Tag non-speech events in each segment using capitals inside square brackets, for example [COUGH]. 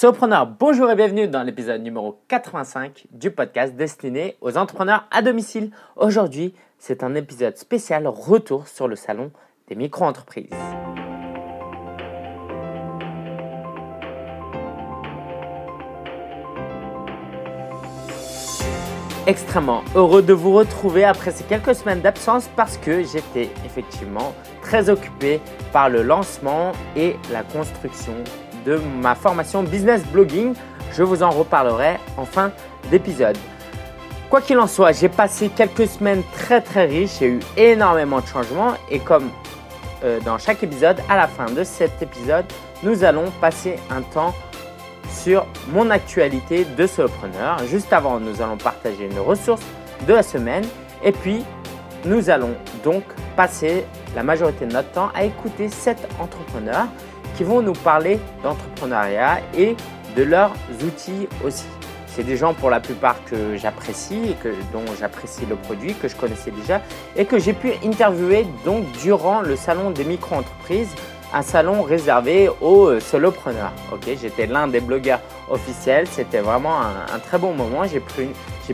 Solopreneur, bonjour et bienvenue dans l'épisode numéro 85 du podcast destiné aux entrepreneurs à domicile. Aujourd'hui, c'est un épisode spécial retour sur le salon des micro-entreprises. extrêmement heureux de vous retrouver après ces quelques semaines d'absence parce que j'étais effectivement très occupé par le lancement et la construction de ma formation business blogging. Je vous en reparlerai en fin d'épisode. Quoi qu'il en soit, j'ai passé quelques semaines très très riches, j'ai eu énormément de changements et comme euh, dans chaque épisode, à la fin de cet épisode, nous allons passer un temps sur mon actualité de solopreneur. Juste avant, nous allons partager une ressource de la semaine et puis nous allons donc passer la majorité de notre temps à écouter sept entrepreneurs qui vont nous parler d'entrepreneuriat et de leurs outils aussi. C'est des gens pour la plupart que j'apprécie et que, dont j'apprécie le produit, que je connaissais déjà et que j'ai pu interviewer donc durant le salon des micro-entreprises un salon réservé aux euh, solopreneurs. Ok, j'étais l'un des blogueurs officiels. C'était vraiment un, très bon moment. J'ai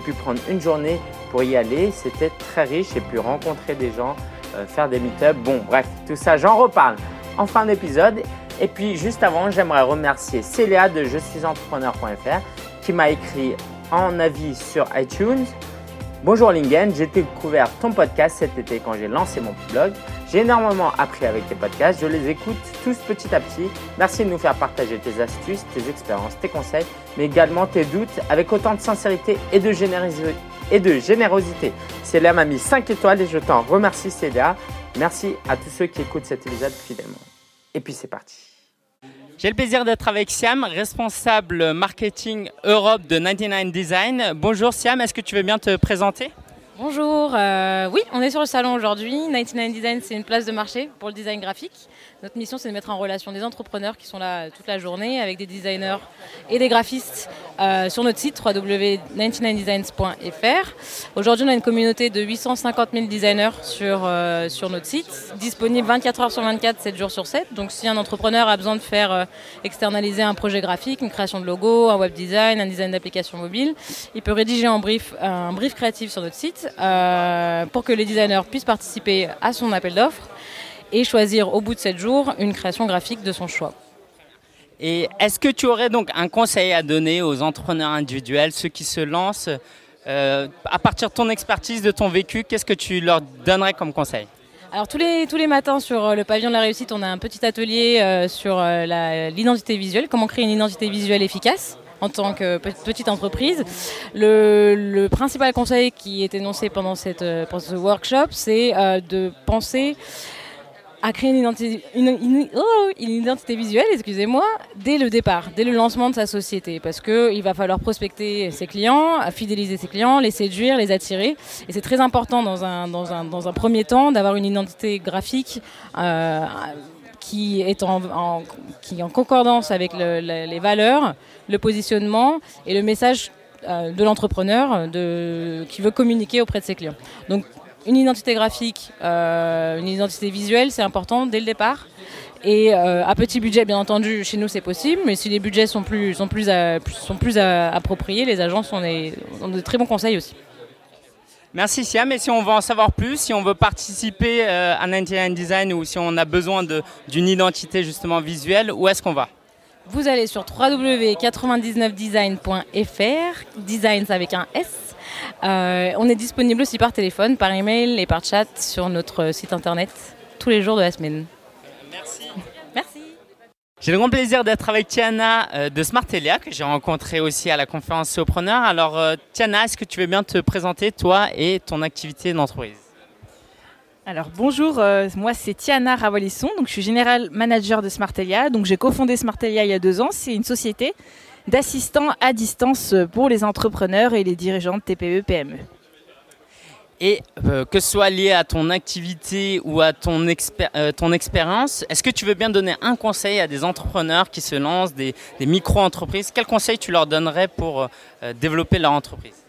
pu prendre une journée pour y aller. C'était très riche. J'ai pu rencontrer des gens, euh, faire des meet-ups. Bon, bref, tout ça, j'en reparle en fin d'épisode. Et puis juste avant, j'aimerais remercier Célia de je suis entrepreneur.fr qui m'a écrit en avis sur iTunes. Bonjour Lingen, j'ai découvert ton podcast cet été quand j'ai lancé mon blog. J'ai énormément appris avec tes podcasts, je les écoute tous petit à petit. Merci de nous faire partager tes astuces, tes expériences, tes conseils, mais également tes doutes avec autant de sincérité et de. Et de générosité. Célia m'a mis 5 étoiles et je t'en remercie Célia. Merci à tous ceux qui écoutent cet épisode fidèlement. Et puis c'est parti. J'ai le plaisir d'être avec Siam, responsable marketing Europe de 99 Design. Bonjour Siam, est-ce que tu veux bien te présenter? Bonjour, euh, oui, on est sur le salon aujourd'hui. 99 Design, c'est une place de marché pour le design graphique. Notre mission, c'est de mettre en relation des entrepreneurs qui sont là toute la journée avec des designers et des graphistes euh, sur notre site www.99designs.fr. Aujourd'hui, on a une communauté de 850 000 designers sur, euh, sur notre site, disponible 24 heures sur 24, 7 jours sur 7. Donc, si un entrepreneur a besoin de faire externaliser un projet graphique, une création de logo, un web design, un design d'application mobile, il peut rédiger en brief, un brief créatif sur notre site euh, pour que les designers puissent participer à son appel d'offres et choisir au bout de 7 jours une création graphique de son choix. Et est-ce que tu aurais donc un conseil à donner aux entrepreneurs individuels, ceux qui se lancent euh, À partir de ton expertise, de ton vécu, qu'est-ce que tu leur donnerais comme conseil? Alors tous les, tous les matins sur euh, le pavillon de la réussite, on a un petit atelier sur l'identité visuelle, comment créer une identité visuelle efficace en tant que petite entreprise. Le, principal conseil qui est énoncé pendant, cette, euh, pendant ce workshop, c'est euh, de penser à créer une identité, oh, une, identité visuelle, excusez-moi, dès le départ, dès le lancement de sa société, parce qu'il va falloir prospecter ses clients, fidéliser ses clients, les séduire, les attirer, et c'est très important dans un, premier temps d'avoir une identité graphique. Euh, qui est en, concordance avec les valeurs, le positionnement et le message euh, de l'entrepreneur qui veut communiquer auprès de ses clients. Une identité graphique, euh, une identité visuelle, c'est important dès le départ. Et euh, à petit budget, bien entendu, chez nous c'est possible, mais si les budgets sont plus, sont plus, sont plus appropriés, les agences ont, ont de très bons conseils aussi. Merci Siam. Et si on veut en savoir plus, si on veut participer euh, à 99 Design ou si on a besoin d'une identité justement visuelle, où est-ce qu'on va? Vous allez sur www.99design.fr, designs avec un S. Euh, on est disponible aussi par téléphone, par email et par chat sur notre site internet tous les jours de la semaine. J'ai le grand plaisir d'être avec Tiana euh, de Smartelia, que j'ai rencontré aussi à la conférence Sopreneur. Alors, euh, Tiana, est-ce que tu veux bien te présenter, toi et ton activité d'entreprise? Alors bonjour, euh, moi c'est Tiana Ravalisson, donc je suis général manager de Smartelia. Donc j'ai cofondé Smartelia il y a deux ans. C'est une société d'assistants à distance pour les entrepreneurs et les dirigeants de TPE PME. Et euh, que ce soit lié à ton activité ou à ton, euh, ton expérience, est-ce que tu veux bien donner un conseil à des entrepreneurs qui se lancent, des, micro-entreprises? Quel conseil tu leur donnerais pour euh, développer leur entreprise?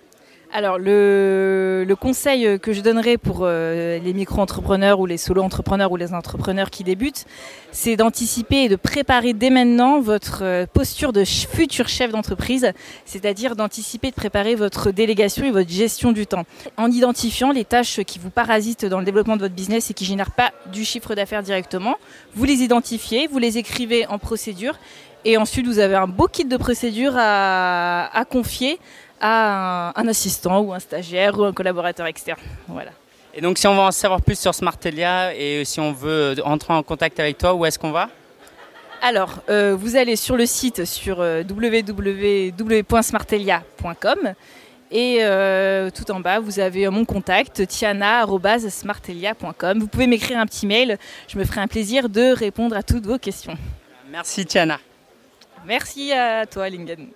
Alors, le, conseil que je donnerais pour euh, les micro-entrepreneurs ou les solo-entrepreneurs ou les entrepreneurs qui débutent, c'est d'anticiper et de préparer dès maintenant votre euh, posture de futur chef d'entreprise, c'est-à-dire d'anticiper, de préparer votre délégation et votre gestion du temps, en identifiant les tâches qui vous parasitent dans le développement de votre business et qui ne génèrent pas du chiffre d'affaires directement. Vous les identifiez, vous les écrivez en procédure et ensuite, vous avez un beau kit de procédure à confier à un, assistant ou un stagiaire ou un collaborateur externe. Voilà. Et donc, si on veut en savoir plus sur Smartelia et si on veut entrer en contact avec toi, où est-ce qu'on va? Alors, euh, vous allez sur le site sur euh, www.smartelia.com et euh, tout en bas, vous avez mon contact, tiana.smartelia.com. Vous pouvez m'écrire un petit mail, je me ferai un plaisir de répondre à toutes vos questions. Merci Tiana. Merci à toi Lingen.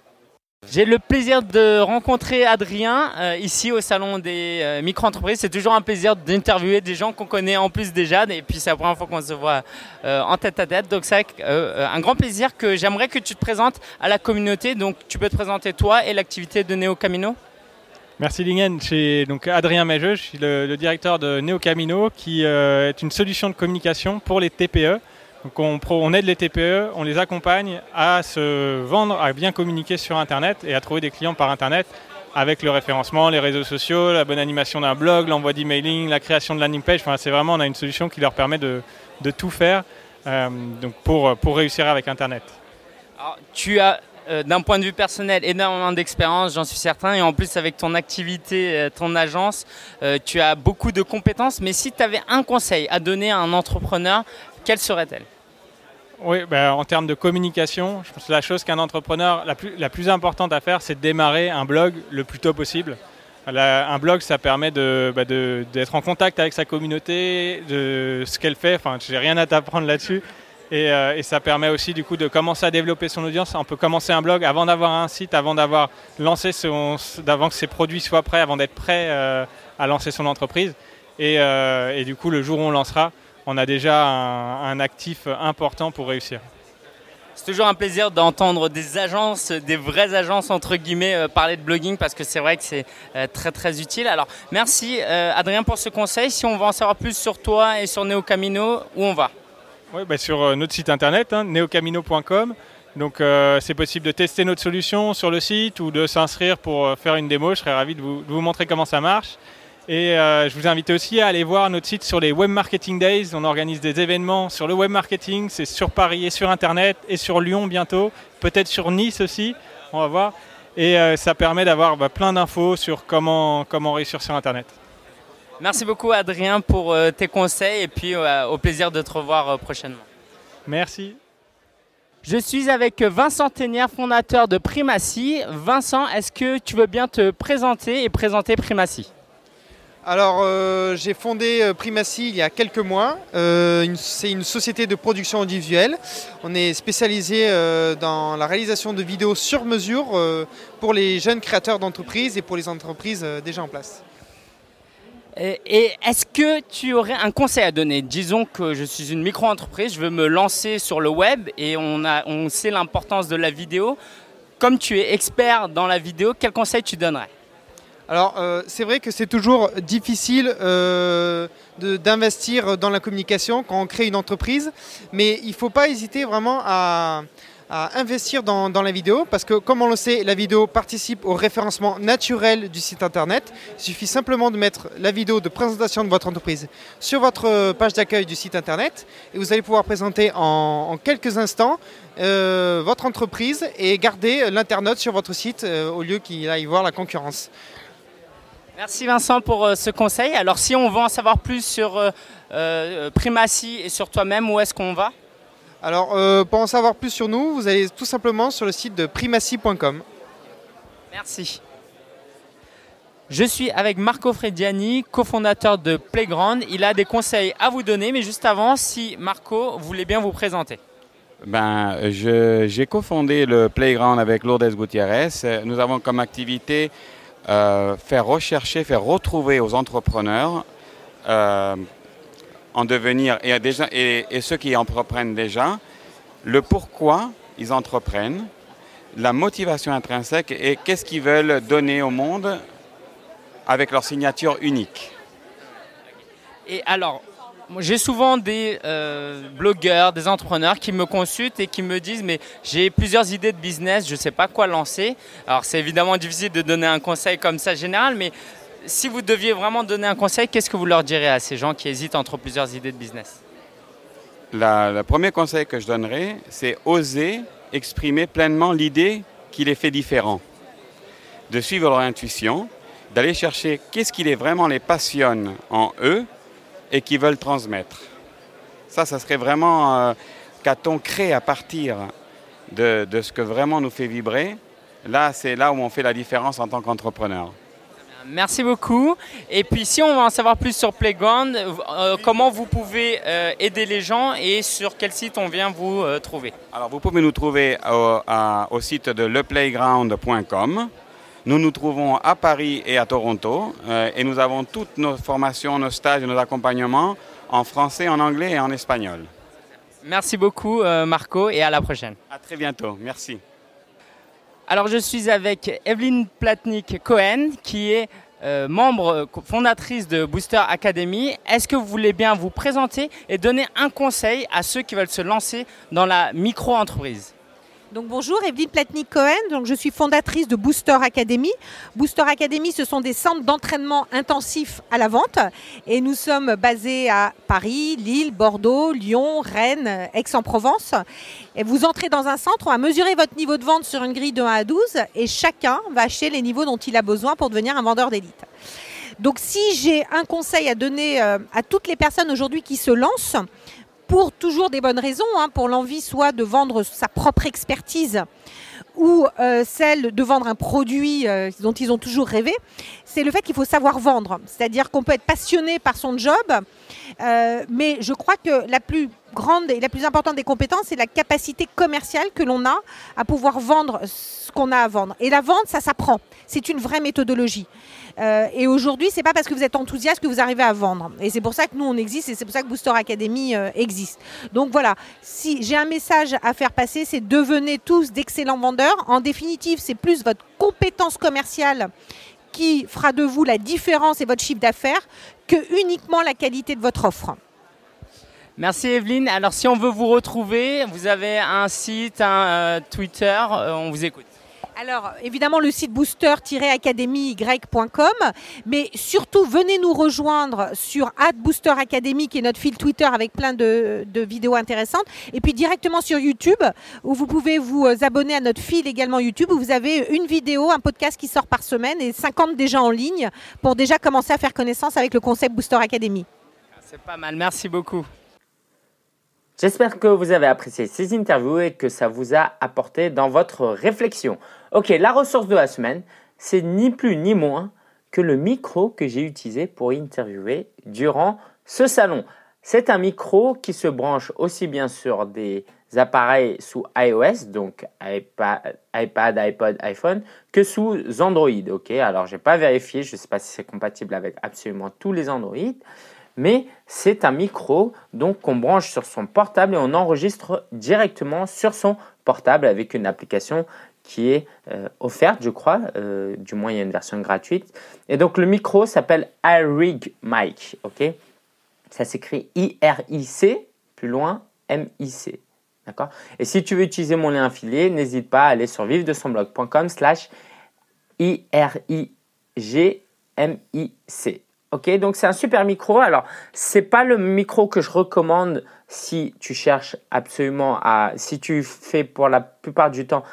J'ai le plaisir de rencontrer Adrien euh, ici au salon des euh, micro-entreprises. C'est toujours un plaisir d'interviewer des gens qu'on connaît en plus déjà. Et puis c'est la première fois qu'on se voit euh, en tête à tête. Donc c'est un grand plaisir que j'aimerais que tu te présentes à la communauté. Donc tu peux te présenter toi et l'activité de Neo Camino. Merci Lingen. Je suis donc Adrien Maigeux, je suis le, le directeur de Neo Camino qui est une solution de communication pour les TPE. Donc on, aide les TPE, on les accompagne à se vendre, à bien communiquer sur Internet et à trouver des clients par Internet avec le référencement, les réseaux sociaux, la bonne animation d'un blog, l'envoi d'emailing, la création de landing page. Enfin, c'est vraiment, on a une solution qui leur permet de, tout faire euh, donc pour, réussir avec Internet. Alors, tu as euh, d'un point de vue personnel, énormément d'expérience, j'en suis certain. Et en plus, avec ton activité, euh, ton agence, tu as beaucoup de compétences. Mais si tu avais un conseil à donner à un entrepreneur quelle serait-elle? Oui, ben, en termes de communication, je pense la chose qu'un entrepreneur, la plus, la plus importante à faire, c'est de démarrer un blog le plus tôt possible. un blog, ça permet bah, d'être en contact avec sa communauté, de ce qu'elle fait. Enfin, j'ai rien à t'apprendre là-dessus. Et, euh, et, ça permet aussi du coup de commencer à développer son audience. On peut commencer un blog avant d'avoir un site, avant d'avoir lancé son, d'avant que ses produits soient prêts, avant d'être prêt euh, à lancer son entreprise. Euh, et, du coup, le jour où on lancera, on a déjà un, actif important pour réussir. C'est toujours un plaisir d'entendre des agences, des vraies agences entre guillemets, euh, parler de blogging parce que c'est vrai que c'est euh, très très utile. Alors merci euh, Adrien pour ce conseil. Si on veut en savoir plus sur toi et sur Neocamino, où on va? Oui, bah, sur notre site internet, hein, neocamino.com. Donc c'est possible de tester notre solution sur le site ou de s'inscrire pour faire une démo. Je serais ravi de vous montrer comment ça marche. Et euh, je vous invite aussi à aller voir notre site sur les Web Marketing Days. On organise des événements sur le web marketing. C'est sur Paris et sur Internet et sur Lyon bientôt. Peut-être sur Nice aussi. On va voir. Et euh, ça permet d'avoir bah, plein d'infos sur comment, comment réussir sur Internet. Merci beaucoup Adrien pour euh, tes conseils et puis au plaisir de te revoir prochainement. Merci. Je suis avec Vincent Ténière, fondateur de Primacy. Vincent, est-ce que tu veux bien te présenter et présenter Primacy? Alors, euh, j'ai fondé euh, Primacy il y a quelques mois. Euh, c'est une société de production audiovisuelle. On est spécialisé dans la réalisation de vidéos sur mesure pour les jeunes créateurs d'entreprises et pour les entreprises déjà en place. Et est-ce que tu aurais un conseil à donner? Disons que je suis une micro-entreprise, je veux me lancer sur le web et on, sait l'importance de la vidéo. Comme tu es expert dans la vidéo, quel conseil tu donnerais? Alors euh, c'est vrai que c'est toujours difficile euh, d'investir dans la communication quand on crée une entreprise, mais il ne faut pas hésiter vraiment à, investir dans, la vidéo parce que comme on le sait, la vidéo participe au référencement naturel du site internet. Il suffit simplement de mettre la vidéo de présentation de votre entreprise sur votre page d'accueil du site internet et vous allez pouvoir présenter en, quelques instants euh, votre entreprise et garder l'internaute sur votre site au lieu qu'il aille voir la concurrence. Merci Vincent pour euh, ce conseil. Alors si on veut en savoir plus sur euh, euh, Primacy et sur toi-même, où est-ce qu'on va? Alors pour en savoir plus sur nous, vous allez tout simplement sur le site de primacy.com. Merci. Je suis avec Marco Frediani, cofondateur de Playground. Il a des conseils à vous donner, mais juste avant, si Marco voulait bien vous présenter. Ben, j'ai cofondé le Playground avec Lourdes Gutiérrez. Nous avons comme activité euh, faire rechercher, faire retrouver aux entrepreneurs euh, en devenir et, et, ceux qui entreprennent déjà le pourquoi ils entreprennent, la motivation intrinsèque et qu'est-ce qu'ils veulent donner au monde avec leur signature unique. Et alors, j'ai souvent des euh, blogueurs, des entrepreneurs qui me consultent et qui me disent mais j'ai plusieurs idées de business, je ne sais pas quoi lancer. Alors c'est évidemment difficile de donner un conseil comme ça général, mais si vous deviez vraiment donner un conseil, qu'est-ce que vous leur direz à ces gens qui hésitent entre plusieurs idées de business? Le premier conseil que je donnerais, c'est oser exprimer pleinement l'idée qui les fait différents, de suivre leur intuition, d'aller chercher qu'est-ce qui les vraiment les passionne en eux et qui veulent transmettre. Ça, ça serait vraiment euh, qu'a-t-on créé à partir de, de, ce que vraiment nous fait vibrer. Là, c'est là où on fait la différence en tant qu'entrepreneur. Merci beaucoup. Et puis, si on veut en savoir plus sur Playground, euh, comment vous pouvez euh, aider les gens et sur quel site on vient vous euh, trouver? Alors, vous pouvez nous trouver au, à, au site de leplayground.com. Nous nous trouvons à Paris et à Toronto euh, et nous avons toutes nos formations, nos stages et nos accompagnements en français, en anglais et en espagnol. Merci beaucoup euh, Marco et à la prochaine. À très bientôt. Merci. Alors je suis avec Evelyne Platnik-Cohen qui est euh, membre fondatrice de Booster Academy. Est-ce que vous voulez bien vous présenter et donner un conseil à ceux qui veulent se lancer dans la micro-entreprise? Donc bonjour, Evelyne Platnik-Cohen. Donc je suis fondatrice de Booster Academy. Booster Academy, ce sont des centres d'entraînement intensifs à la vente. Et nous sommes basés à Paris, Lille, Bordeaux, Lyon, Rennes, Aix-en-Provence. Et vous entrez dans un centre, on va mesurer votre niveau de vente sur une grille de 1 à 12 et chacun va acheter les niveaux dont il a besoin pour devenir un vendeur d'élite. Donc si j'ai un conseil à donner euh, à toutes les personnes aujourd'hui qui se lancent, pour toujours des bonnes raisons, hein, pour l'envie soit de vendre sa propre expertise ou euh, celle de vendre un produit euh, dont ils ont toujours rêvé, c'est le fait qu'il faut savoir vendre. C'est-à-dire qu'on peut être passionné par son job, euh, mais je crois que la plus grande et la plus importante des compétences, c'est la capacité commerciale que l'on a à pouvoir vendre ce qu'on a à vendre. Et la vente, ça s'apprend. C'est une vraie méthodologie. Euh, et aujourd'hui, c'est pas parce que vous êtes enthousiaste que vous arrivez à vendre. Et c'est pour ça que nous, on existe et c'est pour ça que Booster Academy euh, existe. Donc voilà, si j'ai un message à faire passer, c'est devenez tous d'excellents vendeurs. En définitive, c'est plus votre compétence commerciale qui fera de vous la différence et votre chiffre d'affaires que uniquement la qualité de votre offre. Merci Evelyne. Alors si on veut vous retrouver, vous avez un site, un euh, Twitter, euh, on vous écoute. Alors, évidemment, le site booster-academy.com, mais surtout, venez nous rejoindre sur Booster Academy, qui est notre fil Twitter avec plein de, de, vidéos intéressantes, et puis directement sur YouTube, où vous pouvez vous abonner à notre fil également YouTube, où vous avez une vidéo, un podcast qui sort par semaine, et 50 déjà en ligne, pour déjà commencer à faire connaissance avec le concept Booster Academy. C'est pas mal, merci beaucoup. J'espère que vous avez apprécié ces interviews et que ça vous a apporté dans votre réflexion. Ok, la ressource de la semaine, c'est ni plus ni moins que le micro que j'ai utilisé pour interviewer durant ce salon. C'est un micro qui se branche aussi bien sur des appareils sous iOS, donc iPad, iPod, iPhone, que sous Android. Ok, alors j'ai pas vérifié, je ne sais pas si c'est compatible avec absolument tous les Android, mais c'est un micro donc qu'on branche sur son portable et on enregistre directement sur son portable avec une application qui est euh, offerte, je crois, euh, du moins il y a une version gratuite. Et donc le micro s'appelle iRig Mic, ok? Ça s'écrit I-R-I-C, plus loin M-I-C, d'accord? Et si tu veux utiliser mon lien affilié, n'hésite pas à aller sur vivre-de-son-blog.com slash I-R-I-G-M-I-C. Ok, donc c'est un super micro. Alors, c'est pas le micro que je recommande si tu cherches absolument à, si tu fais pour la plupart du temps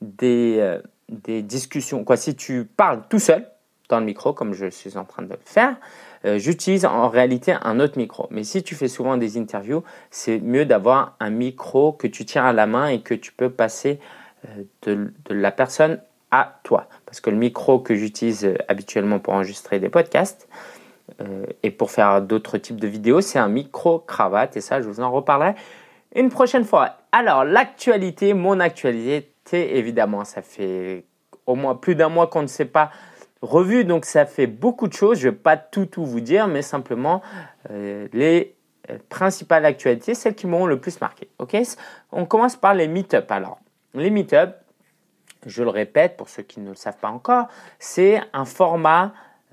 des, euh, des discussions, quoi, si tu parles tout seul dans le micro, comme je suis en train de le faire, euh, j'utilise en réalité un autre micro. Mais si tu fais souvent des interviews, c'est mieux d'avoir un micro que tu tiens à la main et que tu peux passer euh, de, la personne à toi. Parce que le micro que j'utilise habituellement pour enregistrer des podcasts, et pour faire d'autres types de vidéos, c'est un micro-cravate et ça, je vous en reparlerai une prochaine fois. Alors, l'actualité, mon actualité, évidemment, ça fait au moins plus d'un mois qu'on ne s'est pas revu, donc ça fait beaucoup de choses. Je ne vais pas tout, tout vous dire, mais simplement euh, les euh, principales actualités, celles qui m'ont le plus marqué. Ok? On commence par les meet-up. Alors, les meet-up, je le répète pour ceux qui ne le savent pas encore, c'est un format euh,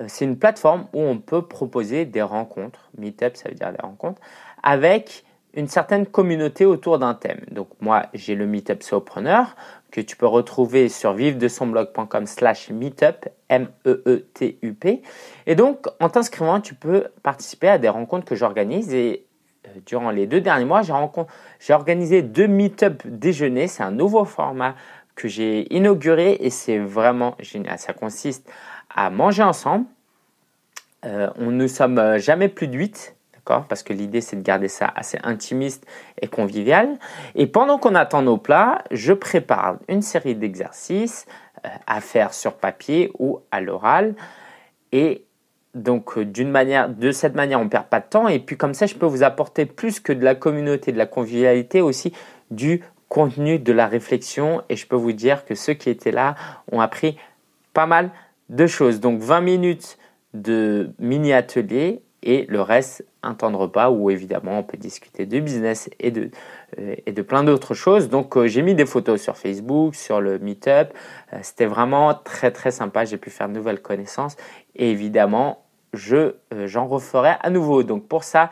c'est une plateforme où on peut proposer des rencontres. Meetup, ça veut dire des rencontres, avec une certaine communauté autour d'un thème. Donc moi, j'ai le Meetup Sopreneur que tu peux retrouver sur vive-de-son-blog.com slash meetup, M-E-E-T-U-P. Et donc, en t'inscrivant, tu peux participer à des rencontres que j'organise. Et euh, durant les deux derniers mois, j'ai organisé deux Meetup déjeuners. C'est un nouveau format que j'ai inauguré et c'est vraiment génial. Ça consiste à manger ensemble. Euh, on ne sommes euh, jamais plus de 8, d'accord? Parce que l'idée, c'est de garder ça assez intimiste et convivial. Et pendant qu'on attend nos plats, je prépare une série d'exercices euh, à faire sur papier ou à l'oral. Et donc, d'une manière, de cette manière, on ne perd pas de temps. Et puis, comme ça, je peux vous apporter plus que de la communauté, de la convivialité, aussi du contenu, de la réflexion. Et je peux vous dire que ceux qui étaient là ont appris pas mal deux choses. Donc 20 minutes de mini-atelier et le reste, un temps de repas où évidemment on peut discuter de business et de, euh, et de plein d'autres choses. Donc euh, j'ai mis des photos sur Facebook, sur le Meetup. Euh, c'était vraiment très très sympa. J'ai pu faire de nouvelles connaissances et évidemment je, j'en referai à nouveau. Donc pour ça,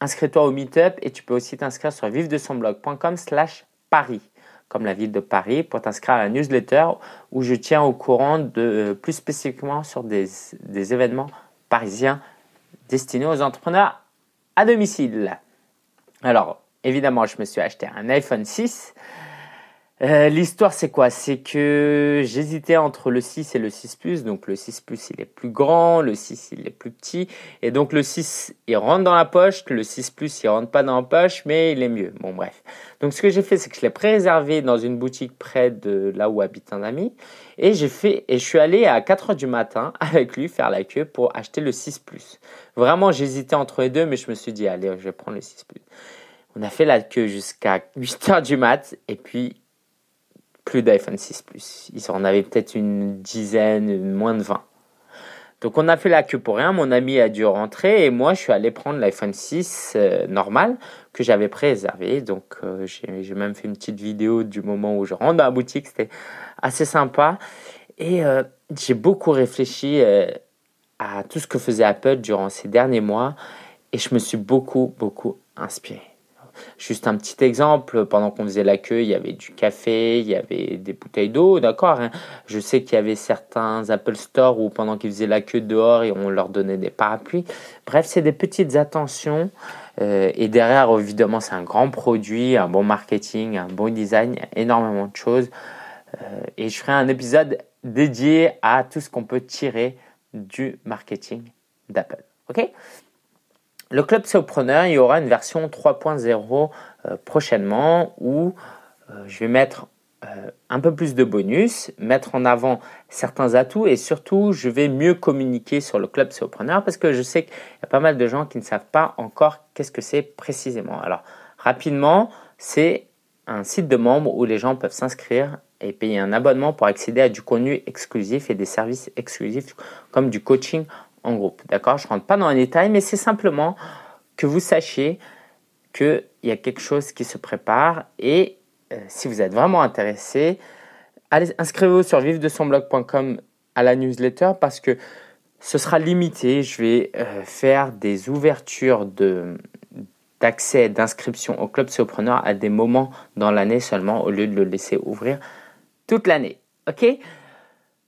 inscris-toi au Meetup et tu peux aussi t'inscrire sur vive de son blog.com slash Paris comme la ville de Paris, pour t'inscrire à la newsletter où je tiens au courant de, euh, plus spécifiquement sur des, des événements parisiens destinés aux entrepreneurs à domicile. Alors, évidemment, je me suis acheté un iPhone 6 euh, l'histoire, c'est quoi? C'est que j'hésitais entre le 6 et le 6 Plus. Donc le 6 Plus, il est plus grand, le 6, il est plus petit. Et donc le 6, il rentre dans la poche, le 6 Plus, il rentre pas dans la poche, mais il est mieux. Bon, bref. Donc ce que j'ai fait, c'est que je l'ai préservé dans une boutique près de là où habite un ami. Et j'ai fait, et je suis allé à 4 heures du matin [LAUGHS] avec lui faire la queue pour acheter le 6 Plus. Vraiment, j'hésitais entre les deux, mais je me suis dit, allez, je vais prendre le 6 Plus. On a fait la queue jusqu'à [LAUGHS] 8 heures du mat, et puis plus d'iPhone 6 Plus. Ils en avaient peut-être une dizaine, moins de 20. Donc on a fait la queue pour rien, mon ami a dû rentrer et moi je suis allé prendre l'iPhone 6 euh, normal que j'avais préservé. Donc euh, j'ai même fait une petite vidéo du moment où je rentre dans la boutique, c'était assez sympa. Et euh, j'ai beaucoup réfléchi à tout ce que faisait Apple durant ces derniers mois et je me suis beaucoup, beaucoup inspiré. Juste un petit exemple, pendant qu'on faisait la queue, il y avait du café, il y avait des bouteilles d'eau, d'accord hein. Je sais qu'il y avait certains Apple Store où pendant qu'ils faisaient la queue dehors, on leur donnait des parapluies. Bref, c'est des petites attentions. Euh, et derrière, évidemment, c'est un grand produit, un bon marketing, un bon design, énormément de choses. Euh, et je ferai un épisode dédié à tout ce qu'on peut tirer du marketing d'Apple. Ok? Le club Sopreneur, il y aura une version 3.0 euh, prochainement où euh, je vais mettre euh, un peu plus de bonus, mettre en avant certains atouts et surtout je vais mieux communiquer sur le club Sopreneur parce que je sais qu'il y a pas mal de gens qui ne savent pas encore qu'est-ce que c'est précisément. Alors rapidement, c'est un site de membres où les gens peuvent s'inscrire et payer un abonnement pour accéder à du contenu exclusif et des services exclusifs comme du coaching en groupe. D'accord? Je rentre pas dans les détails, mais c'est simplement que vous sachiez qu'il y a quelque chose qui se prépare et euh, si vous êtes vraiment intéressé, inscrivez-vous sur vive-de-son-blog.com à la newsletter parce que ce sera limité. Je vais euh, faire des ouvertures de, d'accès, d'inscription au club Sopreneur à des moments dans l'année seulement au lieu de le laisser ouvrir toute l'année. Ok?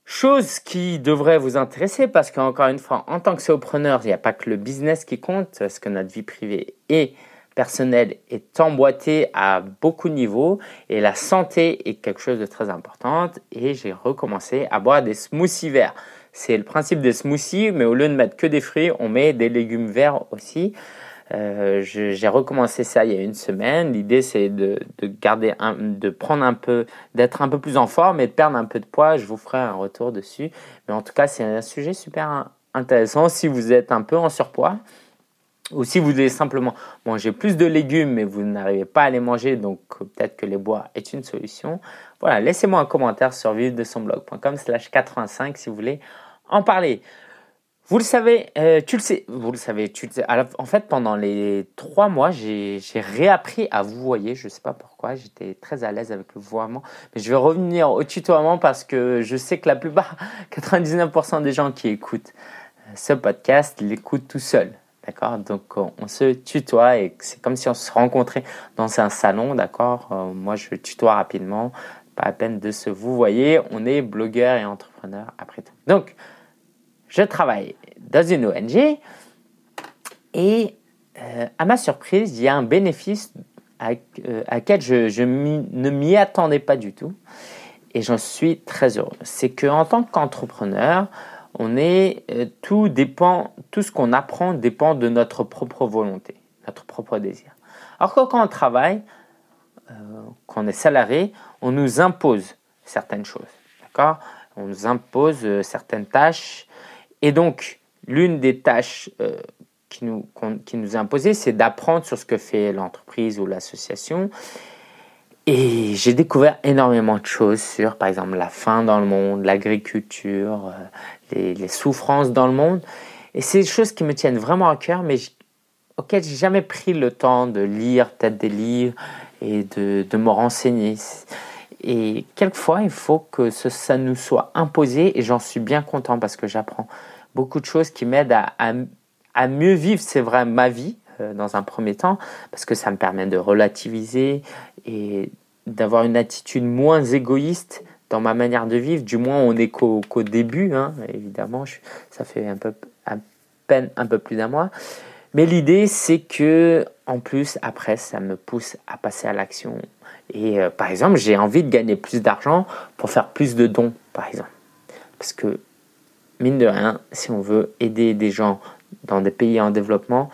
Chose qui devrait vous intéresser parce qu'encore une fois, en tant que solopreneur, il n'y a pas que le business qui compte, parce que notre vie privée et personnelle est emboîtée à beaucoup de niveaux et la santé est quelque chose de très important. Et j'ai recommencé à boire des smoothies verts. C'est le principe des smoothies, mais au lieu de mettre que des fruits, on met des légumes verts aussi. Euh, j'ai recommencé ça il y a une semaine. L'idée, c'est de, garder, un, de prendre un peu, d'être un peu plus en forme et de perdre un peu de poids. Je vous ferai un retour dessus. Mais en tout cas, c'est un sujet super intéressant si vous êtes un peu en surpoids ou si vous voulez simplement manger plus de légumes mais vous n'arrivez pas à les manger, donc peut-être que les bois est une solution. Voilà, laissez-moi un commentaire sur vive de son blog.com slash 85 si vous voulez en parler. Vous le savez, euh, tu le sais, vous le savez, tu le sais. en fait, pendant les trois mois, j'ai réappris à vous voyer. Je ne sais pas pourquoi, j'étais très à l'aise avec le voiement. Mais je vais revenir au tutoiement parce que je sais que la plupart, [LAUGHS] 99% des gens qui écoutent ce podcast l'écoute tout seul. D'accord? Donc on se tutoie et c'est comme si on se rencontrait dans un salon. D'accord? Moi je tutoie rapidement. Pas à peine de se vous voyez. On est blogueur et entrepreneur après tout. Donc je travaille dans une ONG et euh, à ma surprise, il y a un bénéfice à, euh, je, ne m'y attendais pas du tout et j'en suis très heureux. C'est qu'en tant qu'entrepreneur, on est euh, tout dépend, tout ce qu'on apprend dépend de notre propre volonté, notre propre désir. Alors que quand on travaille, quand on est salarié, on nous impose certaines choses, d'accord? On nous impose certaines tâches et donc l'une des tâches qui nous, qui nous est imposé, c'est d'apprendre sur ce que fait l'entreprise ou l'association. Et j'ai découvert énormément de choses sur, par exemple, la faim dans le monde, l'agriculture, euh, les, souffrances dans le monde. Et c'est des choses qui me tiennent vraiment à cœur, mais auxquelles j'ai jamais pris le temps de lire peut-être des livres et de, de me renseigner. Et quelquefois, il faut que ça nous soit imposé, et j'en suis bien content parce que j'apprends beaucoup de choses qui m'aident à, à mieux vivre, c'est vrai, ma vie euh, dans un premier temps, parce que ça me permet de relativiser et d'avoir une attitude moins égoïste dans ma manière de vivre. Du moins, on est qu'au début, hein, évidemment, ça fait un peu, à peine un peu plus d'un mois. Mais l'idée, c'est que, en plus, après, ça me pousse à passer à l'action. Et euh, par exemple, j'ai envie de gagner plus d'argent pour faire plus de dons, par exemple. Parce que, mine de rien, si on veut aider des gens dans des pays en développement,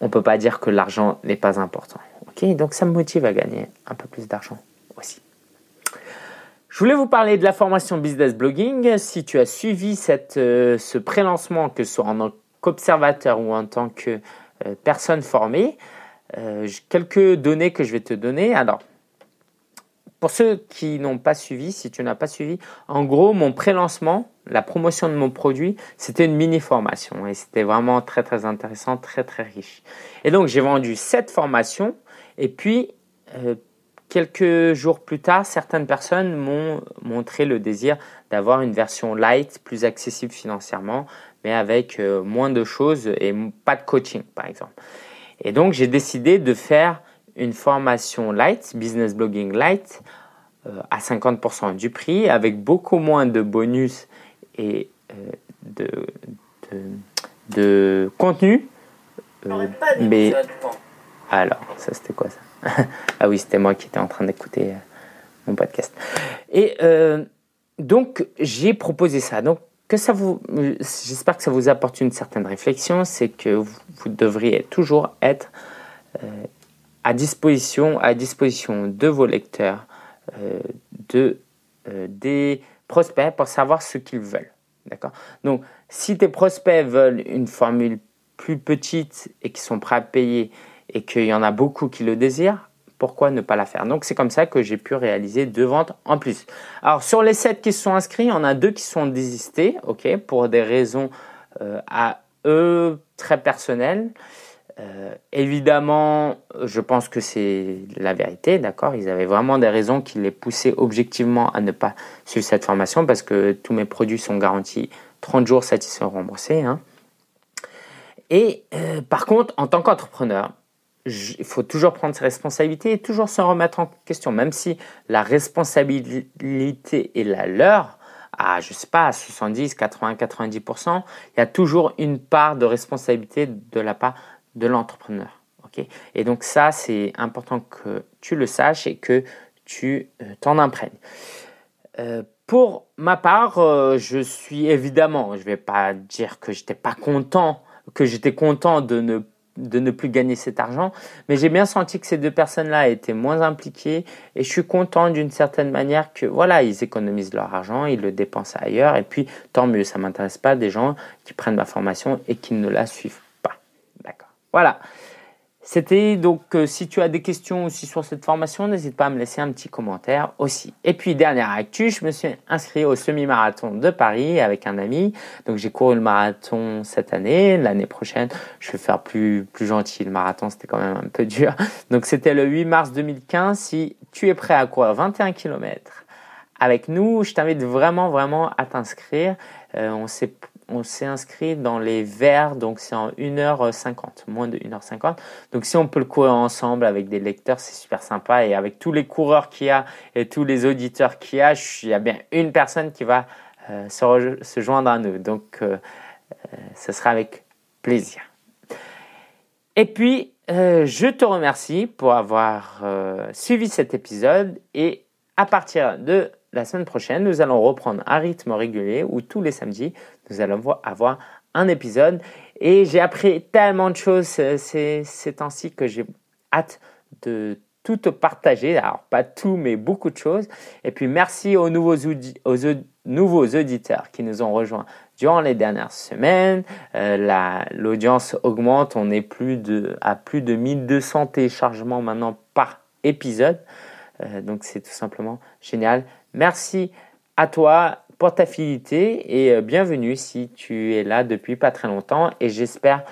on ne peut pas dire que l'argent n'est pas important. Ok, Donc ça me motive à gagner un peu plus d'argent aussi. Je voulais vous parler de la formation Business Blogging. Si tu as suivi cette, euh, ce pré-lancement, que ce soit en tant qu'observateur ou en tant que euh, personne formée, euh, quelques données que je vais te donner. Alors, pour ceux qui n'ont pas suivi, si tu n'as pas suivi, en gros, mon pré-lancement, la promotion de mon produit, c'était une mini formation et c'était vraiment très très intéressant, très très riche. Et donc j'ai vendu cette formation et puis euh, quelques jours plus tard, certaines personnes m'ont montré le désir d'avoir une version light, plus accessible financièrement, mais avec euh, moins de choses et pas de coaching par exemple. Et donc j'ai décidé de faire une formation light, business blogging light, euh, à 50% du prix, avec beaucoup moins de bonus et euh, de, de, contenu. Euh, mais alors, ça c'était quoi ça? [LAUGHS] Ah oui, c'était moi qui étais en train d'écouter mon podcast. Et donc j'ai proposé ça. Donc que ça vous, j'espère que ça vous apporte une certaine réflexion, c'est que vous, vous, devriez toujours être à disposition, à disposition de vos lecteurs, euh, de, euh, des prospects pour savoir ce qu'ils veulent. D'accord? Donc, si tes prospects veulent une formule plus petite et qui sont prêts à payer et qu'il y en a beaucoup qui le désirent, pourquoi ne pas la faire? Donc, c'est comme ça que j'ai pu réaliser deux ventes en plus. Alors, sur les sept qui sont inscrits, il y en a deux qui sont désistés, ok, pour des raisons euh, à eux très personnelles. Euh, évidemment, je pense que c'est la vérité, d'accord? Ils avaient vraiment des raisons qui les poussaient objectivement à ne pas suivre cette formation parce que tous mes produits sont garantis 30 jours satisfaits remboursés. Hein. Et euh, par contre, en tant qu'entrepreneur, il faut toujours prendre ses responsabilités et toujours se remettre en question, même si la responsabilité est la leur, à, je sais pas, à 70, 80, 90%, il y a toujours une part de responsabilité de la part de l'entrepreneur. ok? Et donc ça, c'est important que tu le saches et que tu euh, t'en imprègnes. Euh, pour ma part, euh, je suis évidemment, je ne vais pas dire que j'étais pas content, que j'étais content de ne, de ne plus gagner cet argent, mais j'ai bien senti que ces deux personnes-là étaient moins impliquées et je suis content d'une certaine manière que voilà, ils économisent leur argent, ils le dépensent ailleurs et puis tant mieux, ça m'intéresse pas des gens qui prennent ma formation et qui ne la suivent voilà. C'était donc, euh, si tu as des questions aussi sur cette formation, n'hésite pas à me laisser un petit commentaire aussi. Et puis, dernière actu, je me suis inscrit au semi-marathon de Paris avec un ami. Donc, j'ai couru le marathon cette année. L'année prochaine, je vais faire plus, plus gentil. Le marathon, c'était quand même un peu dur. Donc, c'était le 8 mars 2015. Si tu es prêt à courir 21 km avec nous, je t'invite vraiment, vraiment à t'inscrire. Euh, on s'est on s'est inscrit dans les verts, donc c'est en 1h50, moins de 1h50. Donc si on peut le courir ensemble avec des lecteurs, c'est super sympa. Et avec tous les coureurs qu'il y a et tous les auditeurs qu'il y a, il y a bien une personne qui va euh, se, joindre à nous. Donc euh, euh, ce sera avec plaisir. Et puis, je te remercie pour avoir suivi cet épisode et à partir de la semaine prochaine, nous allons reprendre un rythme régulier où tous les samedis, nous allons avoir un épisode. Et j'ai appris tellement de choses ces, ces temps-ci que j'ai hâte de tout partager. Alors, pas tout, mais beaucoup de choses. Et puis, merci aux nouveaux, aux nouveaux auditeurs qui nous ont rejoints durant les dernières semaines. Euh, l'audience augmente. On est plus de, à plus de 1200 téléchargements maintenant par épisode. Euh, donc, c'est tout simplement génial. Merci à toi pour ta fidélité et euh, bienvenue si tu es là depuis pas très longtemps et j'espère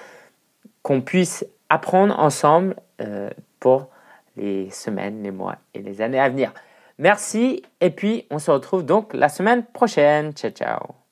qu'on puisse apprendre ensemble euh, pour les semaines, les mois et les années à venir. Merci et puis on se retrouve donc la semaine prochaine. Ciao ciao.